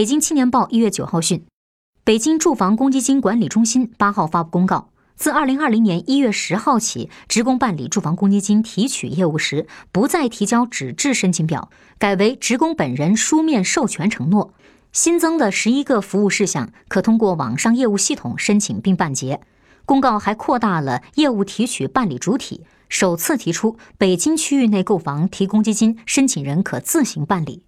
北京青年报一月九号讯北京住房公积金管理中心八号发布公告自二零二零年一月十号起职工办理住房公积金提取业务时不再提交纸质申请表改为职工本人书面授权承诺。新增的十一个服务事项可通过网上业务系统申请并办结。公告还扩大了业务提取办理主体首次提出北京区域内购房提公积金申请人可自行办理。